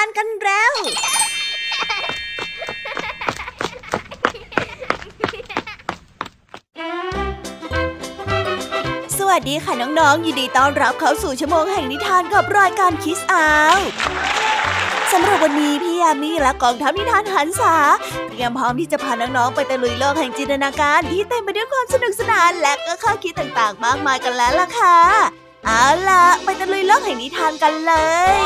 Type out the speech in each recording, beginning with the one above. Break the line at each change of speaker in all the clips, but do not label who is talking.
านกันแล้ว สวัสดีค่ะน้องๆ ยินดีต้อนรับเข้าสู่ชั่วโมงแห่งนิทานกับรายการคิสอาวสำหรับวันนี้พี่ยามีและกองทัพนิทานหันษาเตรียมพร้อมที่จะพาน้องๆไปตะลุยโลกแห่งจินตนาการที่เต็มไปด้วยความสนุกสนานและก็ข้อคิดต่างๆ มากมายกันแล้วล่ะค่ะ เอาล่ะไปตะลุยโลกแห่งนิทานกันเลย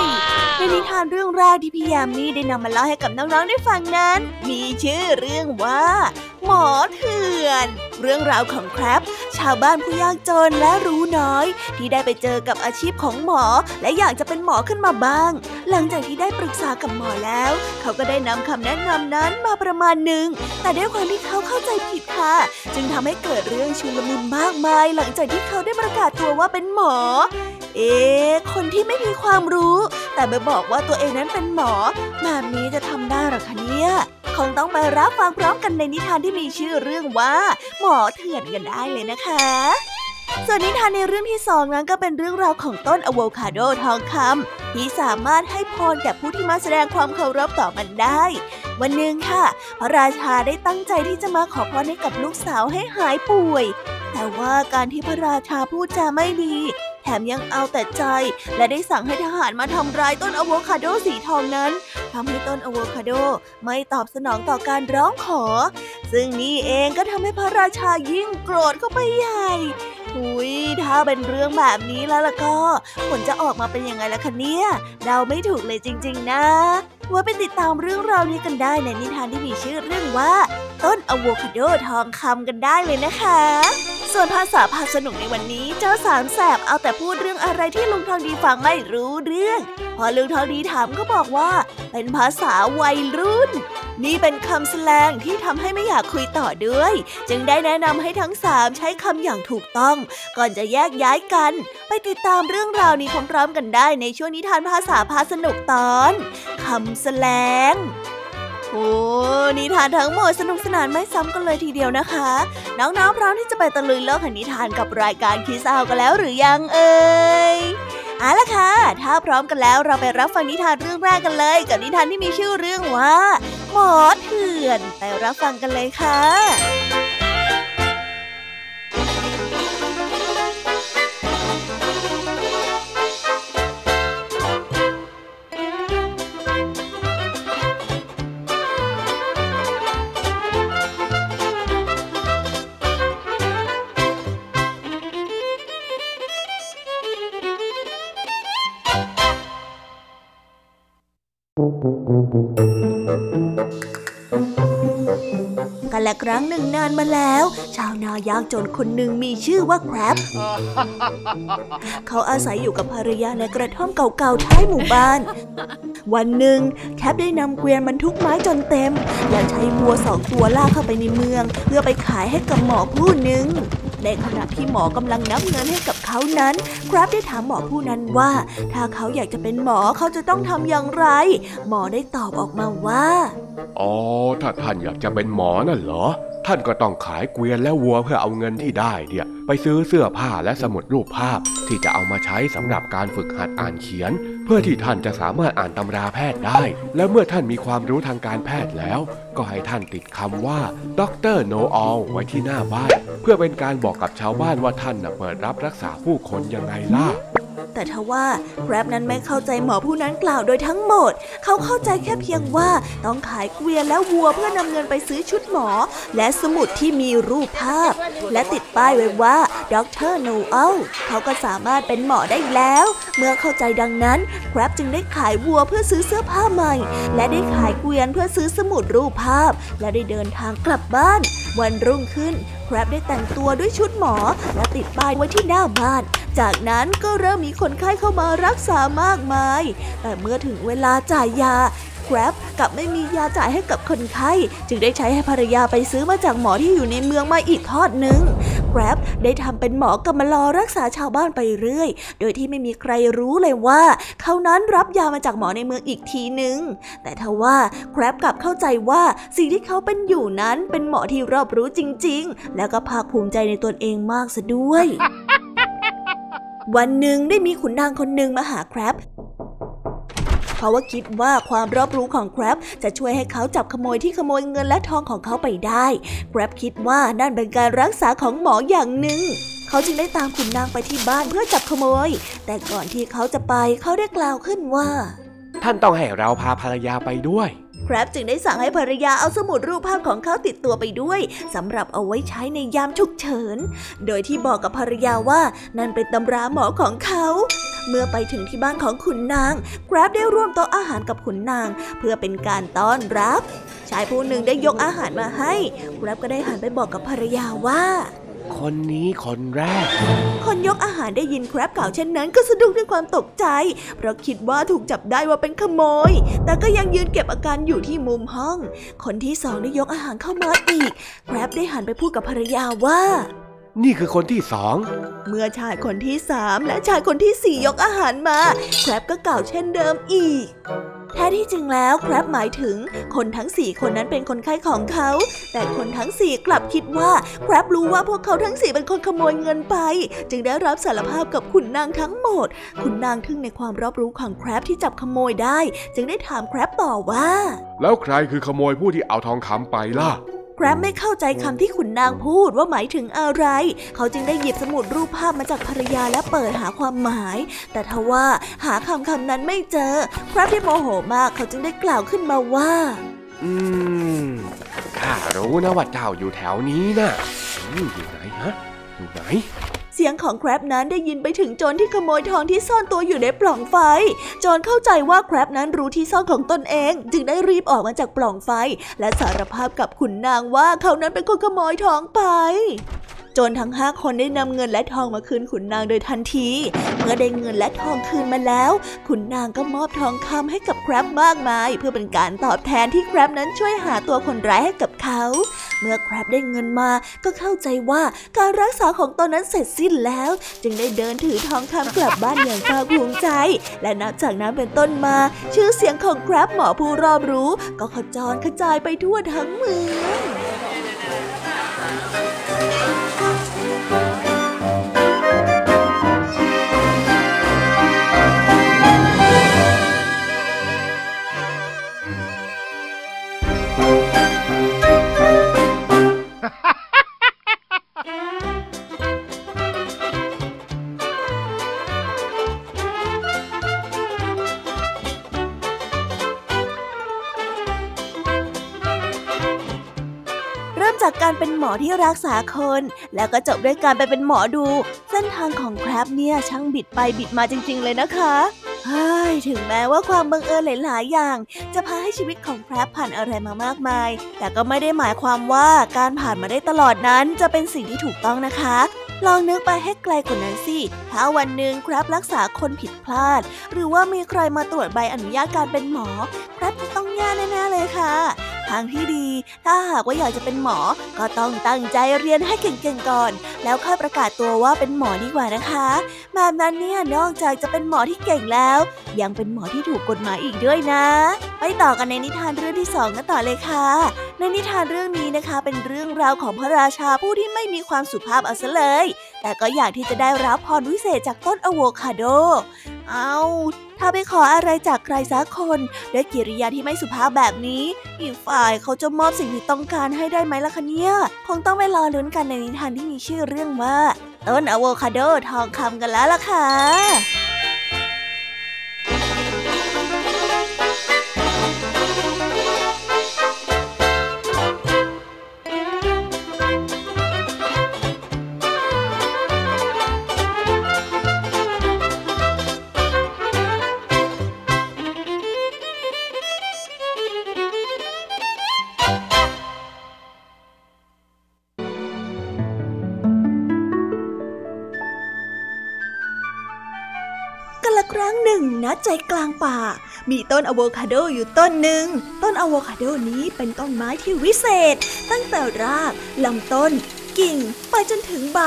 ในนิทานเรื่องแรกที่พี่ยามีได้นำมาเล่าให้กับน้องๆได้ฟังนั้น มีชื่อเรื่องว่า หมอเถื่อน เรื่องราวของแครบชาวบ้านผู้ยากจนและรู้น้อย ที่ได้ไปเจอกับอาชีพของหมอ และอยากจะเป็นหมอขึ้นมาบ้าง หลังจากที่ได้ปรึกษากับหมอแล้ว เขาก็ได้นำคำแนะนำนั้นมาประมาณหนึ่งแต่ด้วยความที่เขาเข้าใจผิดค่ะ จึงทำให้เกิดเรื่องชุลมุนมากมาย หลังจากที่เขาได้ประกาศตัวว่าเป็นหมอ เอ๊คนที่ไม่มีความรู้ แต่ไปบอกว่าตัวเองนั้นเป็นหมอแบบนี้จะทำได้หรอคะเนี่ย งต้องไปรับฟังพร้อมกันในนิทานที่มีชื่อเรื่องว่า หมอเถื่อนกันได้เลยนะคะ ส่วนนิทานในเรื่องที่สองนั้นก็เป็นเรื่องราวของต้นอะโวคาโดทองคำที่สามารถให้พรแก่ผู้ที่มาแสดงความเคารพต่อมันได้ วันหนึ่งค่ะ พระราชาได้ตั้งใจที่จะมาขอพรให้กับลูกสาวให้หายป่วย แต่ว่าการที่พระราชาพูดจาไม่ดี แถมยังเอาแต่ใจ และได้สั่งให้ทหารมาทำร้ายต้นอะโวคาโดสีทองนั้นทำให้ต้นอะโวคาโดไม่ตอบสนองต่อการร้องขอ ซึ่งนี่เองก็ทำให้พระราชายิ่งโกรธเข้าไปใหญ่หุยถ้าเป็นเรื่องแบบนี้แล้วล่ะก็ผลจะออกมาเป็นยังไงล่ะคะเนี่ยเดาไม่ถูกเลยจริง ๆ นะว่าไปติดตามเรื่องราวนี้กันได้ในนิทานที่มีชื่อเรื่องว่า ต้นอะโวคาโดทองคำกันได้เลยนะคะ ส่วนภาษาพาสนุกในวันนี้เจ้าสามแสบเอาแต่พูดเรื่องอะไรที่ลุงทองดีฟังไม่รู้เรื่อง พอลุงทองดีถามก็บอกว่า เป็นภาษาวัยรุ่น นี่เป็นคำแสลงที่ทำให้ไม่อยากคุยต่อด้วย จึงได้แนะนำให้ทั้งสามใช้คำอย่างถูกต้อง ก่อนจะแยกย้ายกัน ไปติดตามเรื่องราวนี้พร้อมๆกันได้ในช่วงนิทานภาษาพาสนุกตอนคำแสลง โอ้นิทานทั้งหมดสนุกสนานไม่ซ้ำกันเลยทีเดียวนะคะ น้องๆพร้อมที่จะไปตะลุยโลกแห่งนิทานกับรายการคิสเอากันแล้วหรือยังเอ่ยเอาละค่ะ ถ้าพร้อมกันแล้วเราไปรับฟังนิทานเรื่องแรกกันเลย กับนิทานที่มีชื่อเรื่องว่า หมอเถื่อน ไปรับฟังกันเลยค่ะ ละครั้งหนึ่งนานมาแล้ว ชาวนายากจนคนหนึ่งมีชื่อว่าแครบเขาอาศัยอยู่กับภรรยาในกระท่อมเก่าๆท้ายหมู่บ้าน วันหนึ่งแคบได้นำเกวียนบรรทุกไม้จนเต็ม และใช้วัวสองตัวลากเข้าไปในเมือง เพื่อไปขายให้กับหมอผู้หนึ่ง ในขณะที่หมอกำลังนับเงินให้กับเขานั้น ครับได้ถามหมอผู้นั้นว่า ถ้าเขาอยากจะเป็นหมอเขาจะต้องทำอย่างไร หมอได้ตอบออกมาว่า
อ๋อถ้าท่านอยากจะเป็นหมอนั่นเหรอ ท่านก็ต้องขายเกวียนและวัวเพื่อเอาเงินที่ได้เนี่ย ไปซื้อเสื้อผ้าและสมุดรูปภาพ ที่จะเอามาใช้สำหรับการฝึกหัดอ่านเขียน พื่อที่ท่านจะสามารถอ่านตำราแพทย์ได้ และเมื่อท่านมีความรู้ทางการแพทย์แล้ว ก็ให้ท่านติดคำว่า Doctor Know All ไว้ที่หน้าบ้าน เพื่อเป็นการบอกกับชาวบ้านว่าท่านเปิดรับรักษาผู้คนยังไงล่ะ
แต่ทว่าแกร็บนั้นไม่เข้าใจหมอผู้นั้นกล่าวโดยทั้งหมด เขาเข้าใจแค่เพียงว่าต้องขายเกวียนและวัวเพื่อนำเงินไปซื้อชุดหมอ และสมุดที่มีรูปภาพ และติดป้ายไว้ว่า Doctor Know All เขาก็สามารถเป็นหมอได้แล้ว เมื่อเข้าใจดังนั้นแกร็บจึงได้ขายวัวเพื่อซื้อเสื้อผ้าใหม่ และได้ขายเกวียนเพื่อซื้อสมุดรูปภาพ และได้เดินทางกลับบ้าน วันรุ่งขึ้นแกร็บได้แต่งตัวด้วยชุดหมอ และติดป้ายไว้ที่หน้าบ้าน จากนั้นก็เริ่มมีคนไข้เข้ามารักษามากมาย แต่เมื่อถึงเวลาจ่ายยาแกร็บกับไม่มียาจ่ายให้กับคนไข้ จึงได้ใช้ให้ภรรยาไปซื้อมาจากหมอที่อยู่ในเมืองมาอีกทอดหนึ่งแกร็บได้ทำเป็นหมอกำมารอรักษาชาวบ้านไปเรื่อย โดยที่ไม่มีใครรู้เลยว่า เขานั้นรับยามาจากหมอในเมืองอีกทีหนึ่งแต่ทว่าแกร็บกลับเข้าใจว่าสิ่งที่เขาเป็นอยู่นั้นเป็นหมอที่รอบรู้จริง ๆ แล้วก็ภาคภูมิใจในตนเองมากซะด้วย วันหนึ่งได้มีขุนนางคนหนึ่งมาหาแครบเพราะว่าคิดว่าความรอบรู้ของแกรบจะช่วยให้เขาจับขโมยที่ขโมยเงินและทองของเขาไปได้แกรบคิดว่านั่นเป็นการรักษาของหมออย่างหนึ่งเขาจึงได้ตามขุนนางไปที่บ้านเพื่อจับขโมย แต่ก่อนที่เขาจะไปเขาได้กล่าวขึ้นว่า
ท่านต้องให้เราพาภรรยาไปด้วย
ครับจึงได้สั่งให้ภรรยาเอาสมุดรูปภาพของเขาติดตัวไปด้วยสำหรับเอาไว้ใช้ในยามฉุกเฉิน โดยที่บอกกับภรรยาว่านั่นเป็นตำราหมอของเขา เมื่อไปถึงที่บ้านของขุนนางกราฟได้ร่วมโต๊ะอาหารกับขุนนาง เพื่อเป็นการต้อนรับ ชายผู้หนึ่งได้ยกอาหารมาให้กราฟก็ได้หันไปบอกกับภรรยาว่า
คนนี้คนแรก
คนยกอาหารได้ยินครับกล่าวเช่นนั้นก็สะดุ้งด้วยความตกใจ เพราะคิดว่าถูกจับได้ว่าเป็นขโมย แต่ก็ยังยืนเก็บอาการอยู่ที่มุมห้อง คนที่สองได้ยกอาหารเข้ามาอีกครับได้หันไปพูดกับภรรยาว่า
นี่คือคนที่สอง
เมื่อชายคนที่สามและชายคนที่สี่ยกอาหารมาครับก็กล่าวเช่นเดิมอีก แท้ที่จริงแล้วครับหมายถึงคนทั้งสี่คนนั้นเป็นคนไข้ของเขา แต่คนทั้งสี่กลับคิดว่าครับรู้ว่าพวกเขาทั้งสี่เป็นคนขโมยเงินไป จึงได้รับสารภาพกับขุนนางทั้งหมด ขุนนางทึ่งในความรอบรู้ของครับที่จับขโมยได้ จึงได้ถามครับต่อว่า
แล้วใครคือขโมยผู้ที่เอาทองคำไปล่ะ
แกรมไม่เข้าใจคำที่ขุนนางพูดว่าหมายถึงอะไร เขาจึงได้หยิบสมุดรูปภาพมาจากภรรยาและเปิดหาความหมาย แต่ทว่าหาคำคำนั้นไม่เจอครับที่โมโหมากเขาจึงได้กล่าวขึ้นมาว่า
อืม ข้ารู้นะว่าเจ้าอยู่แถวนี้นะอืมอยู่ไหนฮะ อยู่ไหน
เสียงของแครบนั้นได้ยินไปถึงโจรที่ขโมยทองที่ซ่อนตัวอยู่ในปล่องไฟ โจรเข้าใจว่าแครบนั้นรู้ที่ซ่อนของตนเอง จึงได้รีบออกมาจากปล่องไฟ และสารภาพกับขุนนางว่าเขานั้นเป็นคนขโมยทองไปจรทั้งห้าคนได้นำเงินและทองมาคืนขุนนางโดยทันที เมื่อได้เงินและทองคืนมาแล้ว ขุนนางก็มอบทองคำให้กับแครบมากมาย เพื่อเป็นการตอบแทนที่แครบนั้นช่วยหาตัวคนร้ายให้กับเขา เมื่อแครบได้เงินมาก็เข้าใจว่าการรักษาของตนนั้นเสร็จสิ้นแล้ว จึงได้เดินถือทองคำกลับบ้านอย่างภาคภูมิใจ และนับจากนั้นเป็นต้นมา ชื่อเสียงของแครบหมอผู้รอบรู้ ก็ขจรกระจายไปทั่วทั้งเมือง อที่รักษาคน แล้วก็จบด้วยการไปเป็นหมอดู เส้นทางของแครบเนี่ยช่างบิดไปบิดมาจริง ๆ เลยนะคะเฮ้ยถึงแม้ว่าความบังเอิญหลาย ๆ อย่าง จะพาให้ชีวิตของแครผ่านอะไรมามากมาย แต่ก็ไม่ได้หมายความว่าการผ่านมาได้ตลอดนั้นจะเป็นสิ่งที่ถูกต้องนะคะ ลองนึกไปให้ไกลกว่านั้นสิ ถ้าวันหนึ่งครับรักษาคนผิดพลาด หรือว่ามีใครมาตรวจใบอนุญาตการเป็นหมอ ครับจะต้องแย่แน่ ๆ เลยค่ะ ทางที่ดี ถ้าหากว่าอยากจะเป็นหมอ ก็ต้องตั้งใจเรียนให้เก่งๆก่อน แล้วค่อยประกาศตัวว่าเป็นหมอดีกว่านะคะแบบนั้นเนี่ยนอกจากจะเป็นหมอที่เก่งแล้ว ยังเป็นหมอที่ถูกกฎหมายอีกด้วยนะ ไปต่อกันในนิทานเรื่องที่สองกันต่อเลยค่ะ ในนิทานเรื่องนี้นะคะ เป็นเรื่องราวของพระราชาผู้ที่ไม่มีความสุภาพเอาซะเลย แต่ก็อยากที่จะได้รับพรวิเศษจากต้นอะโวคาโด เอาถ้าไปขออะไรจากใครสักคนด้วยกิริยาที่ไม่สุภาพแบบนี้ อีกฝ่ายเขาจะมอบสิ่งที่ต้องการให้ได้ไหมล่ะคะเนี่ยคงต้องไปรอลุ้นกันในนิทานที่มีชื่อเรื่องว่า ต้นอะโวคาโดทองคำกันแล้วล่ะค่ะ ใจกลางป่า มีต้นอะโวคาโดอยู่ต้นหนึ่ง ต้นอะโวคาโดนี้เป็นต้นไม้ที่วิเศษ ตั้งแต่รากลำต้น กิ่งไปจนถึงใบ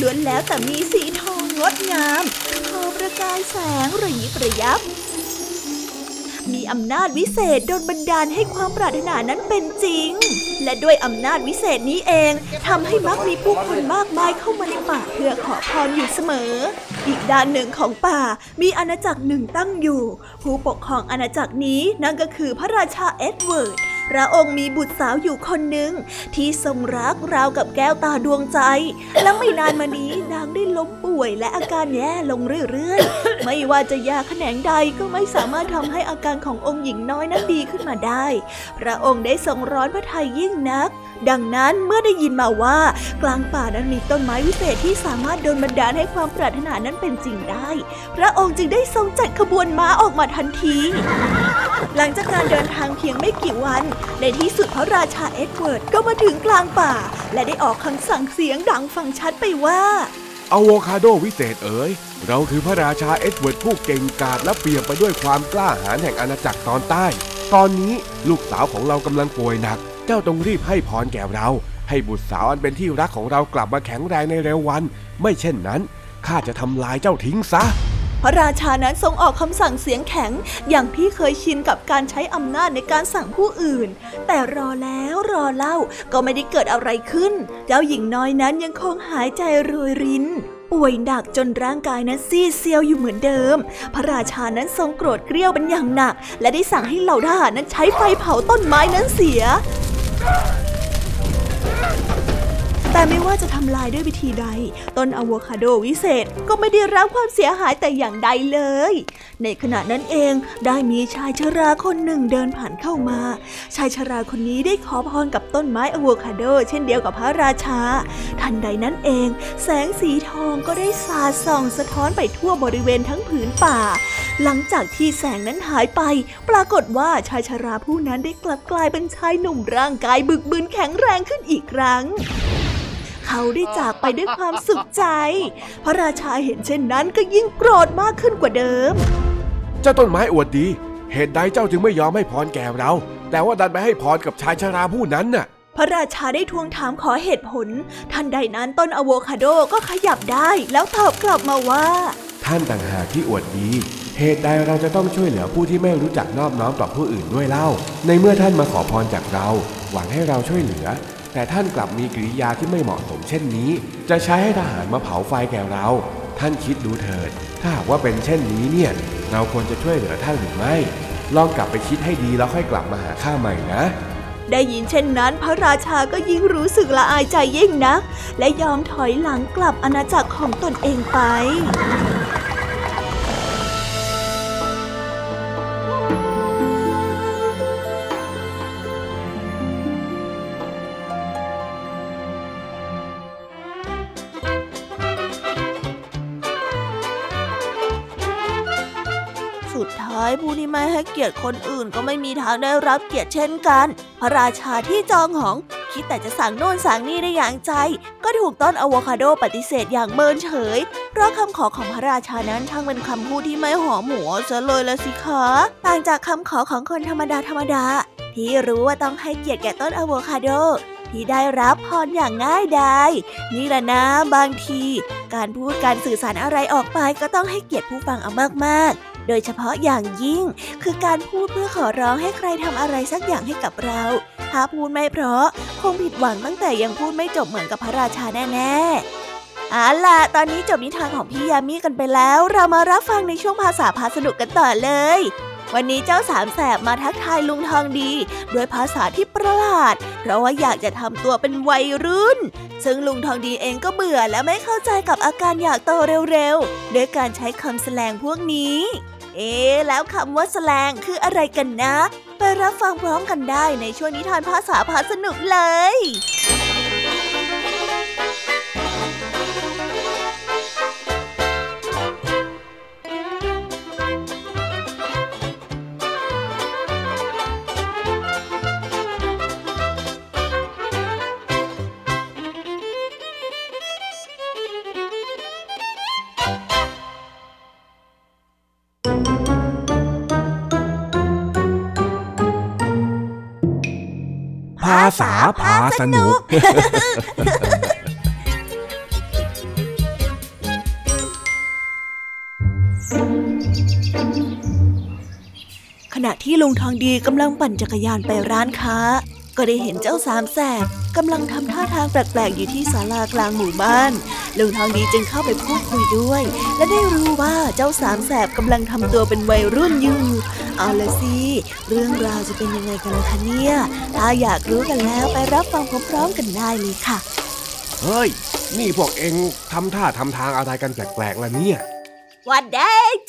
ล้วนแล้วแต่มีสีทองงดงามทอประกายแสงระยิบระยับ มีอำนาจวิเศษโดนบันดาลให้ความปรารถนานั้นเป็นจริง และด้วยอำนาจวิเศษนี้เองทำให้มักมีผู้คนมากมายเข้ามาในป่าเพื่อขอพรอยู่เสมอ อีกด้านหนึ่งของป่ามีอาณาจักรหนึ่งตั้งอยู่ ผู้ปกครองอาณาจักรนี้นั่นก็คือพระราชาเอ็ดเวิร์ด พระองค์มีบุตรสาวอยู่คนหนึ่ง ที่ทรงรักราวกับแก้วตาดวงใจ และไม่นานมานี้นางได้ล้มป่วยและอาการแย่ลงเรื่อยๆ ไม่ว่าจะยาแขนงใดก็ไม่สามารถทำให้อาการขององค์หญิงน้อยนั้นดีขึ้นมาได้ พระองค์ได้ทรงร้อนพระทัยยิ่งนัก ดังนั้นเมื่อได้ยินมาว่า กลางป่านั้นมีต้นไม้วิเศษที่สามารถโดนบันดาลให้ความปรารถนานั้นเป็นจริงได้ พระองค์จึงได้ทรงจัดขบวนม้าออกมาทันที หลังจากการเดินทางเพียงไม่กี่วัน ในที่สุดพระราชาเอ็ดเวิร์ดก็มาถึงกลางป่า และได้ออกคำสั่งเสียงดังฟังชัดไปว่า
อะโวคาโดวิเศษเอ๋ย เราคือพระราชาเอ็ดเวิร์ดผู้เก่งกาจและเปี่ยมไปด้วยความกล้าหาญแห่งอาณาจักรตอนใต้ ตอนนี้ลูกสาวของเรากำลังป่วยหนัก เจ้าต้องรีบให้พรแก่เรา ให้บุตรสาวอันเป็นที่รักของเรากลับมาแข็งแรงในเร็ววัน ไม่เช่นนั้นข้าจะทำลายเจ้าทิ้งซะ
พระราชานั้นทรงออกคำสั่งเสียงแข็ง อย่างที่เคยชินกับการใช้อำนาจในการสั่งผู้อื่น แต่รอแล้วรอเล่าก็ไม่ได้เกิดอะไรขึ้น เจ้าหญิงน้อยนั้นยังคงหายใจรวยรินป่วยหนักจนร่างกายนั้นซีดเซียวอยู่เหมือนเดิม พระราชานั้นทรงโกรธเกรี้ยวเป็นอย่างหนัก และได้สั่งให้เหล่าทหารนั้นใช้ไฟเผาต้นไม้นั้นเสีย แต่ไม่ว่าจะทำลายด้วยวิธีใด ต้นอะโวคาโดวิเศษก็ไม่ได้รับความเสียหายแต่อย่างใดเลย ในขณะนั้นเองได้มีชายชราคนหนึ่งเดินผ่านเข้ามา ชายชราคนนี้ได้ขอพรกับต้นไม้อะโวคาโด เช่นเดียวกับพระราชา ทันใดนั้นเอง แสงสีทองก็ได้สาดส่องสะท้อนไปทั่วบริเวณทั้งผืนป่า หลังจากที่แสงนั้นหายไป ปรากฏว่าชายชราผู้นั้นได้กลับกลายเป็นชายหนุ่มร่างกายบึกบึนแข็งแรงขึ้นอีกครั้ง เขาได้จากไปด้วยความสุขใจ พระราชาเห็นเช่นนั้นก็ยิ่งโกรธมากขึ้นกว่าเดิม
เจ้าต้นไม้อวดดี เหตุใดเจ้าจึงไม่ยอมให้พรแก่เรา แต่ว่าดันไปให้พรกับชายชราผู้นั้นน่ะ
พระราชาได้ทวงถามขอเหตุผล ทันใดนั้นต้นอะโวคาโดก็ขยับได้แล้วตอบกลับมาว่า
ท่านต่างหากที่อวดดีเหตุใดเราจะต้องช่วยเหลือผู้ที่ไม่รู้จักนอบน้อมต่อผู้อื่นด้วยเล่า ในเมื่อท่านมาขอพรจากเรา หวังให้เราช่วยเหลือ แต่ท่านกลับมีกิริยาที่ไม่เหมาะสมเช่นนี้ จะใช้ให้ทหารมาเผาไฟแก่เรา ท่านคิดดูเถิด ถ้าหากว่าเป็นเช่นนี้เนี่ย เราควรจะช่วยเหลือท่านหรือไม่ ลองกลับไปคิดให้ดีแล้วค่อยกลับมาหาข้าใหม่นะ
ได้ยินเช่นนั้น พระราชาก็ยิ่งรู้สึกละอายใจยิ่งนัก และยอมถอยหลังกลับอาณาจักรของตนเองไป ไม่ให้เกียรติคนอื่นก็ไม่มีทางได้รับเกียรติเช่นกัน พระราชาที่จองหอง คิดแต่จะสั่งโน่นสั่งนี่ได้อย่างใจ ก็ถูกต้นอะโวคาโดปฏิเสธอย่างเมินเฉย เพราะคำขอของพระราชานั้นทั้งเป็นคำพูดที่ไม่หอมหัวซะเลยละสิคะ ต่างจากคำขอของคนธรรมดาธรรมดา ที่รู้ว่าต้องให้เกียรติแก่ต้นอะโวคาโดที่ได้รับพรอย่างง่ายดายนี่แหละนะบางที การพูดการสื่อสารอะไรออกไปก็ต้องให้เกียรติผู้ฟังเอามากๆ โดยเฉพาะอย่างยิ่ง คือการพูดเพื่อขอร้องให้ใครทำอะไรสักอย่างให้กับเรา ถ้าพูดไม่เพราะ คงผิดหวังตั้งแต่ยังพูดไม่จบเหมือนกับพระราชาแน่ๆเอาล่ะ ตอนนี้จบนิทานของพี่ยามีกันไปแล้ว เรามารับฟังในช่วงภาษาพาสนุกกันต่อเลยวันนี้เจ้าสามแสบมาทักทายลุงทองดีด้วยภาษาที่ประหลาด เพราะว่าอยากจะทำตัวเป็นวัยรุ่น ซึ่งลุงทองดีเองก็เบื่อและไม่เข้าใจกับอาการอยากโตเร็วๆด้วยการใช้คำแสลงพวกนี้ เอ๊แล้วคำว่าแสลงคืออะไรกันนะ ไปรับฟังพร้อมกันได้ในช่วงนิทานภาษาพาสนุกเลย
ษาพาสนุก
ขณะที่ลุงทองดีกำลังปั่นจักรยานไปร้านค้า ก็ได้เห็นเจ้าสามแสบกำลังทำท่าทางแปลกๆอยู่ที่ศาลากลางหมู่บ้าน ลุงทองดีจึงเข้าไปพูดคุยด้วย และได้รู้ว่าเจ้าสามแสบกำลังทำตัวเป็นวัยรุ่นอยู่ เอาละสิ เรื่องราวจะเป็นยังไงกันล่ะคะเนี่ย ถ้าอยากรู้กันแล้วไปรับฟังพร้อมๆกันได้เลยค่ะ
เฮ้ย นี่พวกเองทำท่าทำทางอะไรกันแปลกๆล่ะเนี่ย
วันเด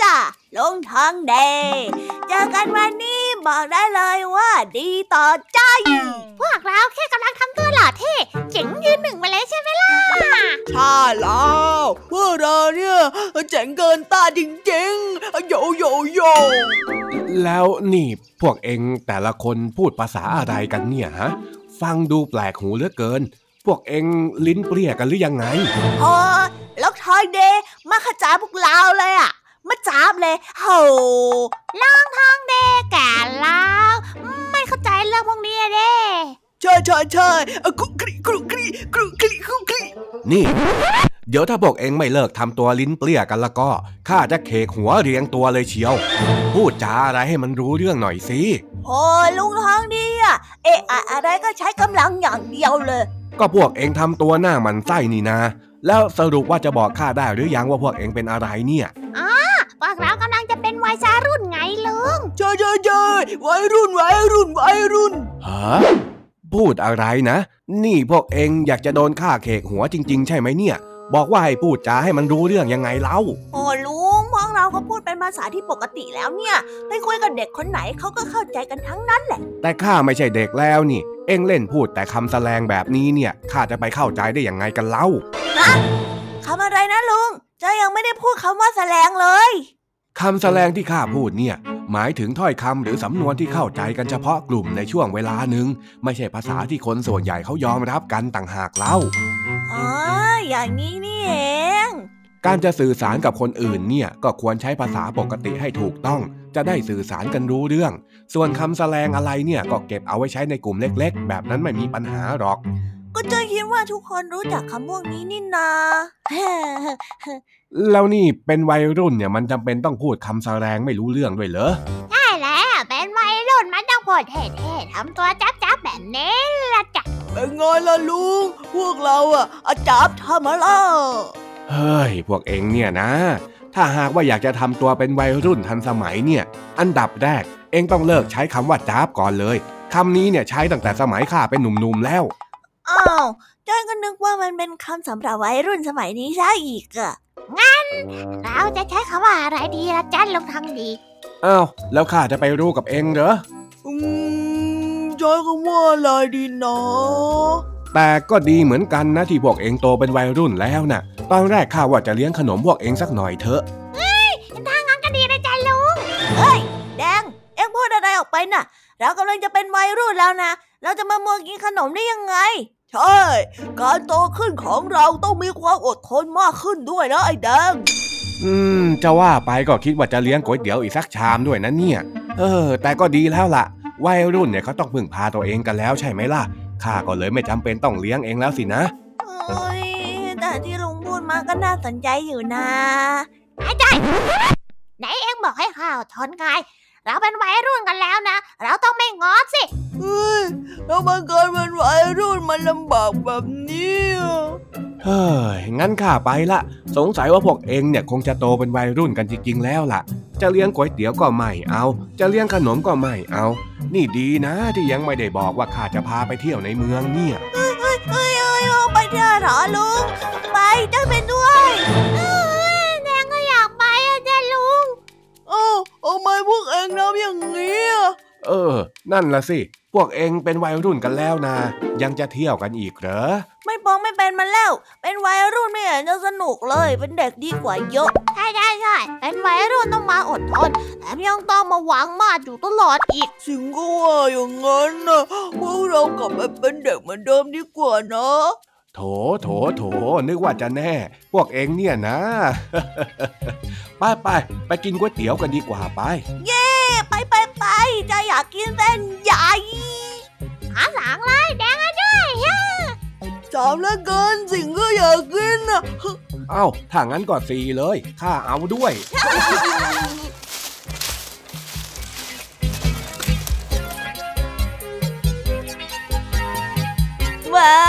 จ้ะลุงทองเดเจอกันวันนี้ บอกได้เลยว่าดีต่อใจ
พวกเราแค่กำลังทำตัวหล่อเท่เจ๋งยืนหนึ่งมาเลยใช่ไหมล่ะ
ใช่แล้วพวกเราเนี่ยเจ๋งเกินต้านจริงๆโยโยโย
แล้วนี่พวกเองแต่ละคนพูดภาษาอะไรกันเนี่ยฮะ ฟังดูแปลกหูเหลือเกิน พวกเองลิ้นเปรี้ยกันหรือยังไง
พอแล้วทอยเดมาขจาพวกเราเลยอะ มาจับเลยโห
ลองทองเดแก่แล้วไม่เข้าใจเรื่องพวกนี้อะเด้
ใช่ใช่ใช่คุกคลีคุกคลีคุกคลีคุกคลี
นี่ เดี๋ยวถ้าพวกเองไม่เลิกทำตัวลิ้นเปรี้ยกันแล้วก็ข้าจะเคกหัวเรียงตัวเลยเชียว พูดจาอะไรให้มันรู้เรื่องหน่อยสิ
โอ้ยลุงทองดีอะเอะอะอะไรก็ใช้กำลังอย่างเดียวเลย
ก็พวกเองทำตัวหน้าหมันไส้นี่นาแล้วสรุปว่าจะบอกข้าได้หรือยังว่าพวกเองเป็นอะไรเนี่ย
พวกเรากำลังจะเป็นวัยชารุ่นไงลุง
ใช่ใช่ใช่วัยรุ่นวัยรุ่นวัยรุ่น
ฮะพูดอะไรนะ นี่พวกเองอยากจะโดนฆ่าเคกหัวจริง ๆ ใช่ไหมเนี่ย บอกว่าให้พูดจาให้มันรู้เรื่องยังไงเล่า
โอ้ลุงพวกเราก็พูดเป็นภาษาที่ปกติแล้วเนี่ยไปคุยกับเด็กคนไหนเขาก็เข้าใจกันทั้งนั้นแหละ
แต่ข้าไม่ใช่เด็กแล้วนี่ เองเล่นพูดแต่คำแสลงแบบนี้เนี่ยข้าจะไปเข้าใจได้ยังไงกันเล่า
คำอะไรนะลุง เจ้ายังไม่ได้พูดคำว่าแสลงเลย
คำแสลงที่ข้าพูดเนี่ย หมายถึงถ้อยคำหรือสำนวนที่เข้าใจกันเฉพาะกลุ่มในช่วงเวลาหนึ่งไม่ใช่ภาษาที่คนส่วนใหญ่เขายอมรับกันต่างหากเล่า
อ๋อ อย่างนี้นี่เอง
การจะสื่อสารกับคนอื่นเนี่ยก็ควรใช้ภาษาปกติให้ถูกต้อง จะได้สื่อสารกันรู้เรื่อง ส่วนคำแสลงอะไรเนี่ยก็เก็บเอาไว้ใช้ในกลุ่มเล็ก ๆ แบบนั้นไม่มีปัญหาหรอก
ก็เจ้าคิดว่าทุกคนรู้จักคำพวกนี้นี่นา
แล้วนี่เป็นวัยรุ่นเนี่ยมันจำเป็นต้องพูดคำแสลงไม่รู้เรื่องด้วยเหรอ
ใช่แล้วเป็นวัยรุ่นมันต้องพูดเท่ๆทำตัวจับๆแบบนี้ละจ้ะ
เป็นไงล่ะลุงพวกเราอะอาจับทำมาล่ะ
เฮ้ยพวกเองเนี่ยนะ ถ้าหากว่าอยากจะทำตัวเป็นวัยรุ่นทันสมัยเนี่ย อันดับแรก เองต้องเลิกใช้คำว่าจ้าบก่อนเลยคำนี้เนี่ยใช้ตั้งแต่สมัยข้าเป็นหนุ่มๆแล้ว
อ้าวเจ้าก็นึกว่ามันเป็นคำสำหรับวัยรุ่นสมัยนี้ใช่อีกอะ
เราจะใช้คำว่าอะไรดีละจ้ะลุงทองดี
อ้าวแล้วข้าจะไปรู้กับเองเหรอ
อืมใช้คำว่าอะไรดีนะ
แต่ก็ดีเหมือนกันนะที่พวกเองโตเป็นวัยรุ่นแล้วน่ะ ตอนแรกข้าว่าจะเลี้ยงขนมพวกเองสักหน่อยเถอะ
ถ้างั้นก็ดีนะจ้ะลุง
เฮ้ยแดงเอ็งพูดอะไรออกไปน่ะ เรากำลังจะเป็นวัยรุ่นแล้วนะเราจะมามัวกินขนมได้ยังไง ใช่ การโตขึ้นของเราต้องมีความอดทนมากขึ้นด้วยนะไอ้แดง
อืม จะว่าไปก็คิดว่าจะเลี้ยงก๋วยเตี๋ยวอีกสักชามด้วยนะเนี่ย เออ แต่ก็ดีแล้วล่ะ วัยรุ่นเนี่ยเขาต้องพึ่งพาตัวเองกันแล้วใช่ไหมล่ะ ข้าก็เลยไม่จำเป็นต้องเลี้ยงเองแล้วสินะ
เอ้ยแต่ที่ลุงพูดมาก็น่าสนใจอยู่นะ
ไหนเอ็งบอกให้ข้าวทนไง เราเป็นวัยรุ่นกันแล้วนะ เราต้องไม่งอสิ
เฮ้ยแล้วมันเกิดเป็นวัยรุ่นมันลำบากแบบนี้อะ
เฮ้ยงั้นข้าไปละสงสัยว่าพวกเองเนี่ยคงจะโตเป็นวัยรุ่นกันจริงๆแล้วล่ะ จะเลี้ยงก๋วยเตี๋ยวก็ไม่เอา จะเลี้ยงขนมก็ไม่เอา นี่ดีนะที่ยังไม่ได้บอกว่าข้าจะพาไปเที่ยวในเมืองเนี่ย
เฮ้ยเฮ้ยเฮ้ยเอาไปเถอะเหรอลุง ไปเจ้าไปด้วย
อ้า
ทำไมพวกเองทำอย่างนี้อะ
เออ นั่นละสิ พวกเองเป็นวัยรุ่นกันแล้วนะ ยังจะเที่ยวกันอีกเหรอ
ไม่ปองไม่เป็นมันแล้ว เป็นวัยรุ่นไม่เห็นจะสนุกเลย เป็นเด็กดีกว่าเยอะ
ใช่ใช่ใช่เป็นวัยรุ่นต้องมาอดทนแถมยังต้องมาหวังมาดอยู่ตลอดอีก
สิงก็ว่าอย่างนั้นนะพวกเรากลับไปเป็นเด็กเหมือนเดิมดีกว่านะ
โถ โถ โถ นึกว่าจะแน่ พวกเองเนี่ยนะ ไปไปไปกินก๋วยเตี๋ยวกันดีกว่าไป เย่
ไปไปไปจะอยากกินเส้นใหญ่
หาสางเลยแดงด้วย
จอมเลือเกินสิ่งก็อยากกินอะ
เอ้าถ้างั้นก็สีเลยข้าเอาด้วยว้า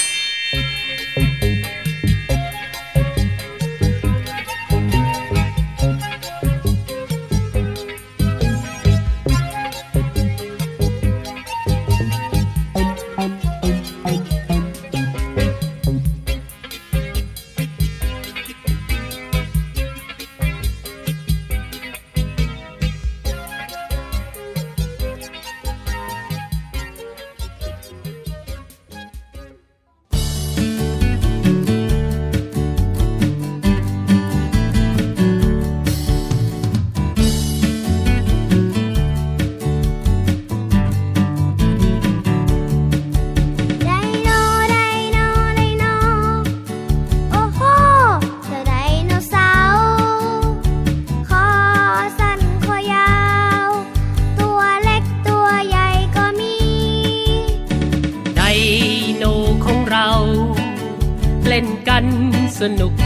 ส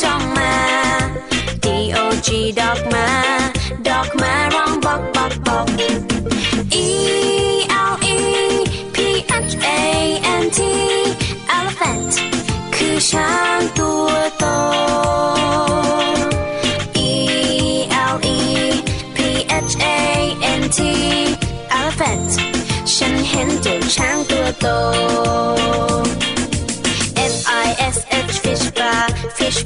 เลี้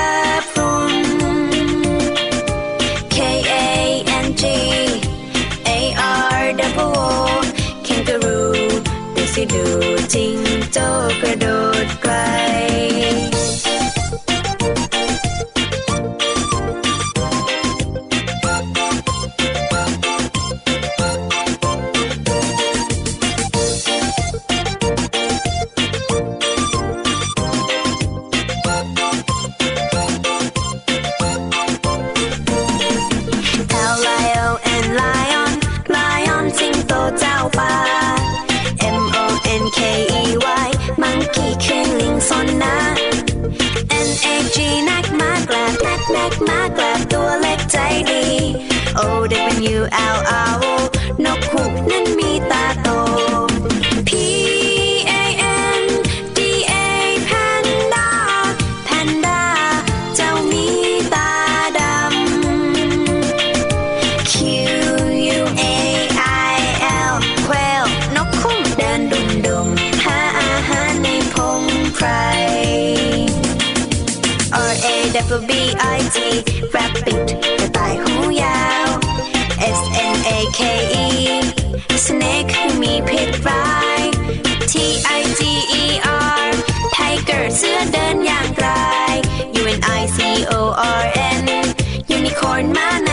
ะ ดูสิดูจิงโจ้กระโดดไกล บนักมากแกลบตัวเล็กใจดี O W L R O นก
เป็น U L R
my